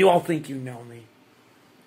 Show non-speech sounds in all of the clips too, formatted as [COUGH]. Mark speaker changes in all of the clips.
Speaker 1: You all think you know me,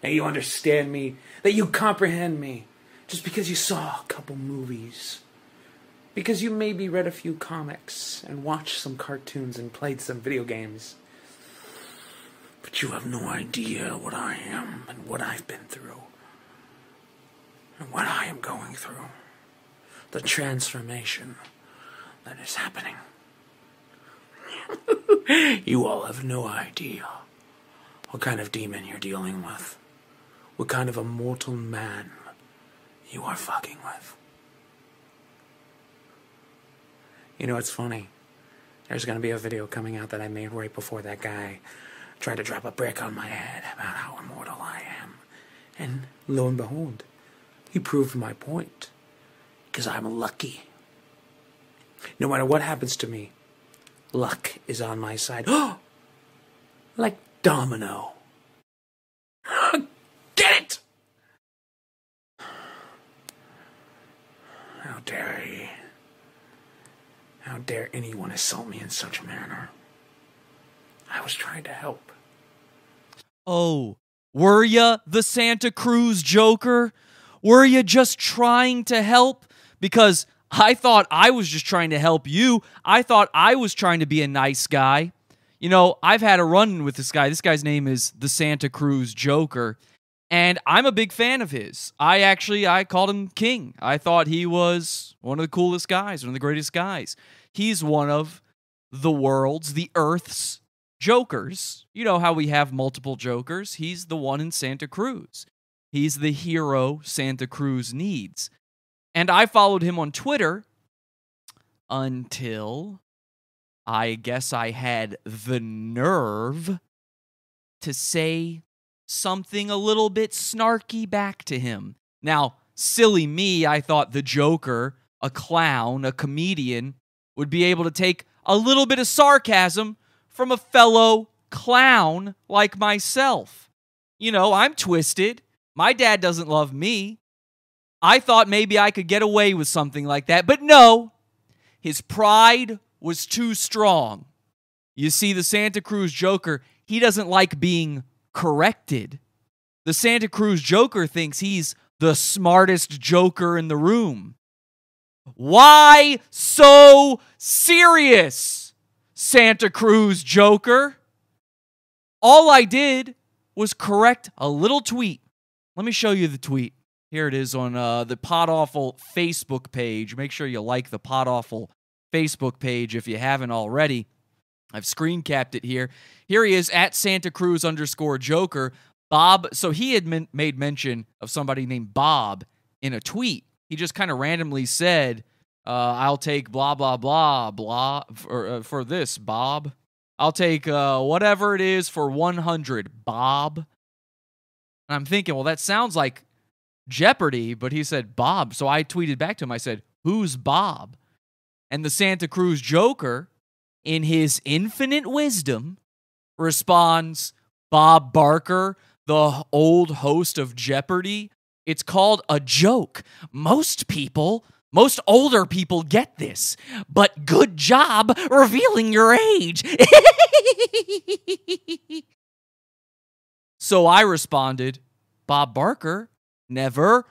Speaker 1: that you understand me, that you comprehend me, just because you saw a couple movies. Because you maybe read a few comics and watched some cartoons and played some video games. You have no idea what I am and what I've been through. And what I am going through. The transformation that is happening. [LAUGHS] you all have no idea what kind of demon you're dealing with. What kind of a mortal man you are fucking with. You know, it's funny. There's gonna be a video coming out that I made right before that guy tried to drop a brick on my head about how immortal I am. And lo and behold, he proved my point. Because I'm lucky. No matter what happens to me, luck is on my side. [GASPS] like domino. [GASPS] Get it! How dare he? How dare anyone assault me in such a manner? I was trying to help.
Speaker 2: Oh, were you the Santa Cruz Joker? Were you just trying to help? Because I thought I was just trying to help you. I thought I was trying to be a nice guy. You know, I've had a run with this guy. This guy's name is the Santa Cruz Joker, and I'm a big fan of his. I actually I called him king. I thought he was one of the coolest guys, one of the greatest guys. He's one of the world's, the earth's jokers. You know how we have multiple jokers? He's the one in Santa Cruz. He's the hero Santa Cruz needs. And I followed him on Twitter until I guess I had the nerve to say something a little bit snarky back to him. Now, silly me, I thought the Joker, a clown, a comedian, would be able to take a little bit of sarcasm from a fellow clown like myself. You know, I'm twisted. My dad doesn't love me. I thought maybe I could get away with something like that, but no. His pride was too strong. You see, the Santa Cruz Joker, he doesn't like being corrected. The Santa Cruz Joker thinks he's the smartest Joker in the room. Why so serious, Santa Cruz Joker? All I did was correct a little tweet. Let me show you the tweet. Here it is on uh, the Pod Awful Facebook page. Make sure you like the Pod Awful Facebook page if you haven't already. I've screen capped it here. Here he is at Santa Cruz underscore Joker. Bob, so he had men- made mention of somebody named Bob in a tweet. He just kind of randomly said, uh, I'll take blah, blah, blah, blah for, uh, for this, Bob. I'll take uh, whatever it is for 100, Bob. And I'm thinking, well, that sounds like Jeopardy, but he said Bob. So I tweeted back to him. I said, Who's Bob? And the Santa Cruz Joker, in his infinite wisdom, responds Bob Barker, the old host of Jeopardy. It's called a joke. Most people, most older people get this, but good job revealing your age. [LAUGHS] so I responded, Bob Barker never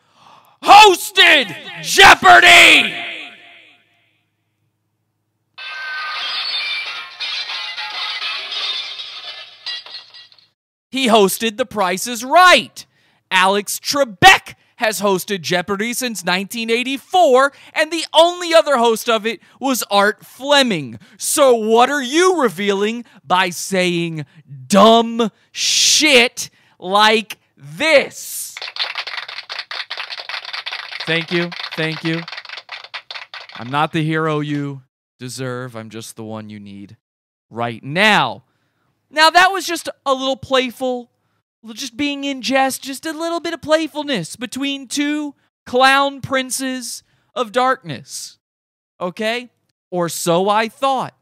Speaker 2: hosted Jeopardy! He hosted The Price is Right. Alex Trebek has hosted Jeopardy since 1984, and the only other host of it was Art Fleming. So, what are you revealing by saying dumb shit like this? Thank you. Thank you. I'm not the hero you deserve, I'm just the one you need right now. Now, that was just a little playful, just being in jest, just a little bit of playfulness between two clown princes of darkness. Okay? Or so I thought.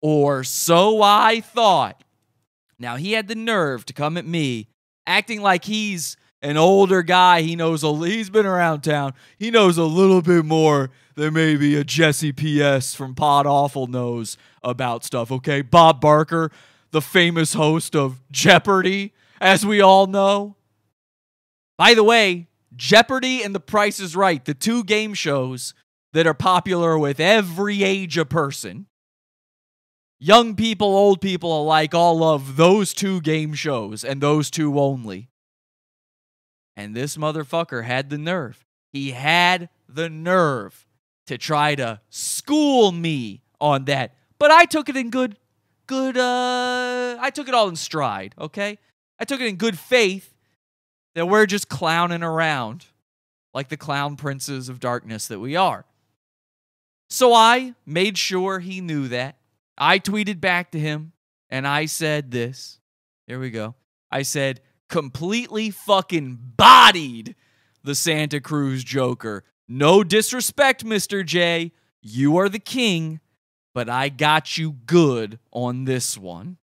Speaker 2: Or so I thought. Now, he had the nerve to come at me acting like he's an older guy. He knows a he's been around town. He knows a little bit more than maybe a Jesse PS from Pod Awful knows about stuff, okay? Bob Barker, the famous host of Jeopardy, as we all know. By the way, Jeopardy and The Price is Right, the two game shows that are popular with every age of person. Young people, old people alike all love those two game shows and those two only. And this motherfucker had the nerve. He had the nerve to try to school me on that. But I took it in good, good, uh, I took it all in stride, okay? I took it in good faith that we're just clowning around like the clown princes of darkness that we are. So I made sure he knew that. I tweeted back to him and I said this. Here we go. I said, completely fucking bodied the Santa Cruz Joker. No disrespect, Mr. J. You are the king, but I got you good on this one.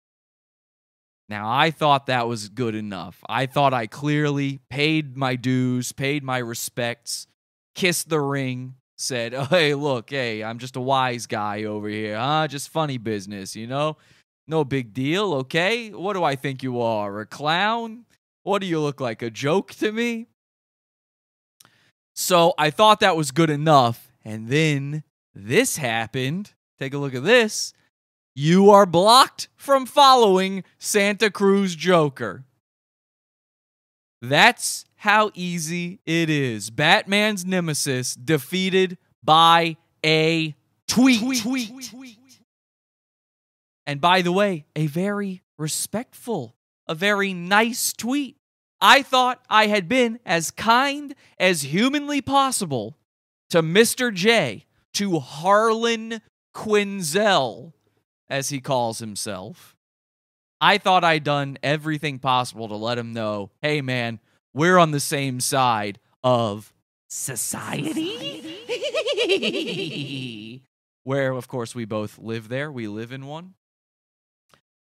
Speaker 2: Now, I thought that was good enough. I thought I clearly paid my dues, paid my respects, kissed the ring, said, oh, [LAUGHS] Hey, look, hey, I'm just a wise guy over here, huh? Just funny business, you know? No big deal, okay? What do I think you are? A clown? What do you look like? A joke to me? So I thought that was good enough. And then this happened. Take a look at this you are blocked from following Santa Cruz Joker. That's how easy it is. Batman's nemesis defeated by a tweet. tweet. tweet. And by the way, a very respectful, a very nice tweet. I thought I had been as kind as humanly possible to Mr. J, to Harlan Quinzel, as he calls himself. I thought I'd done everything possible to let him know hey, man, we're on the same side of society. [LAUGHS] Where, of course, we both live there. We live in one.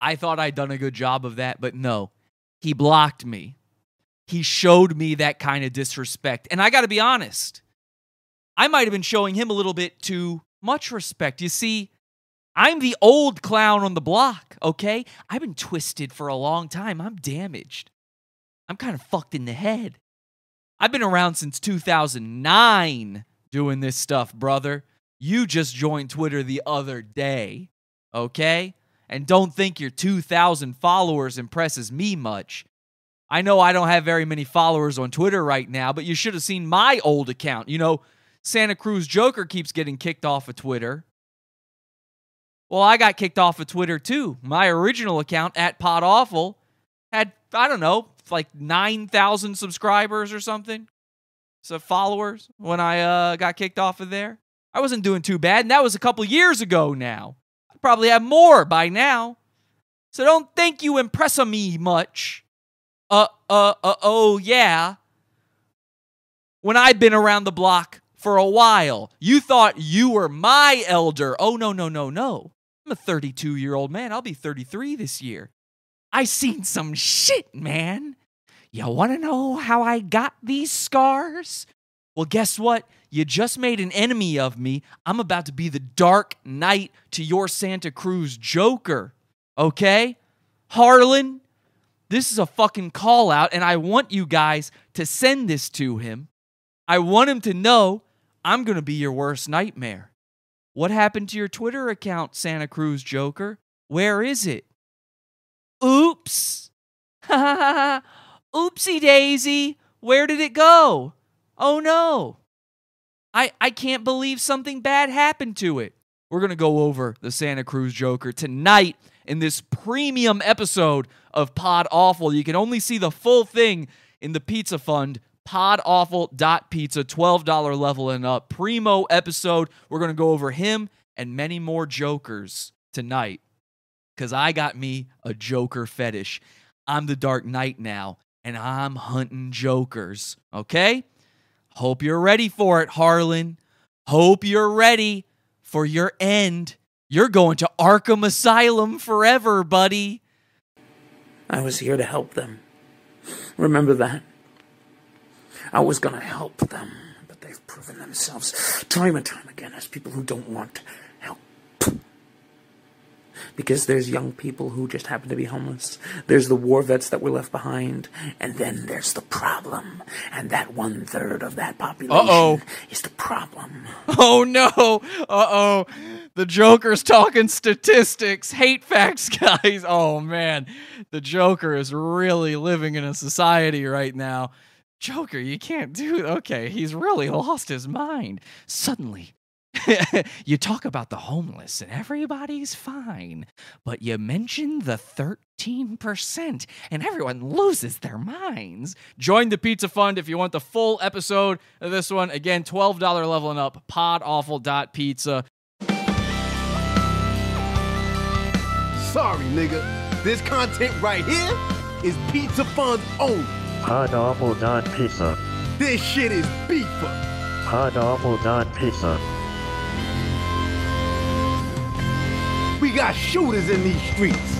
Speaker 2: I thought I'd done a good job of that, but no, he blocked me. He showed me that kind of disrespect. And I got to be honest, I might have been showing him a little bit too much respect. You see, I'm the old clown on the block, okay? I've been twisted for a long time. I'm damaged. I'm kind of fucked in the head. I've been around since 2009 doing this stuff, brother. You just joined Twitter the other day, okay? And don't think your 2,000 followers impresses me much. I know I don't have very many followers on Twitter right now, but you should have seen my old account. You know, Santa Cruz Joker keeps getting kicked off of Twitter. Well, I got kicked off of Twitter too. My original account at Pod Awful had I don't know, like nine thousand subscribers or something, so followers. When I uh, got kicked off of there, I wasn't doing too bad, and that was a couple years ago. Now I probably have more by now. So don't think you impress me much. Uh, uh, uh, oh yeah. When I've been around the block for a while, you thought you were my elder. Oh no, no, no, no. I'm a 32 year old man. I'll be 33 this year. I seen some shit, man. You want to know how I got these scars? Well, guess what? You just made an enemy of me. I'm about to be the dark knight to your Santa Cruz Joker. Okay? Harlan, this is a fucking call out, and I want you guys to send this to him. I want him to know I'm going to be your worst nightmare. What happened to your Twitter account, Santa Cruz Joker? Where is it? Oops. [LAUGHS] Oopsie daisy. Where did it go? Oh no. I I can't believe something bad happened to it. We're going to go over the Santa Cruz Joker tonight in this premium episode of Pod Awful. You can only see the full thing in the Pizza Fund podawful.pizza, $12 level and up. Primo episode. We're going to go over him and many more jokers tonight because I got me a joker fetish. I'm the Dark Knight now, and I'm hunting jokers. Okay? Hope you're ready for it, Harlan. Hope you're ready for your end. You're going to Arkham Asylum forever, buddy.
Speaker 1: I was here to help them. Remember that. I was gonna help them, but they've proven themselves time and time again as people who don't want help. Because there's young people who just happen to be homeless. There's the war vets that were left behind. And then there's the problem. And that one third of that population
Speaker 2: Uh-oh.
Speaker 1: is the problem. [LAUGHS]
Speaker 2: Oh no! Uh oh. The Joker's talking statistics, hate facts, [LAUGHS] guys. Oh man. The Joker is really living in a society right now. Joker, you can't do okay, he's really lost his mind. Suddenly, [LAUGHS] you talk about the homeless and everybody's fine, but you mention the 13% and everyone loses their minds. Join the Pizza Fund if you want the full episode of this one. Again, $12 level and up, podawful.pizza.
Speaker 3: Sorry, nigga. This content right here is Pizza Fun's own.
Speaker 4: pizza.
Speaker 3: This shit is beefer.
Speaker 4: Podawful.pizza.
Speaker 3: We got shooters in these streets.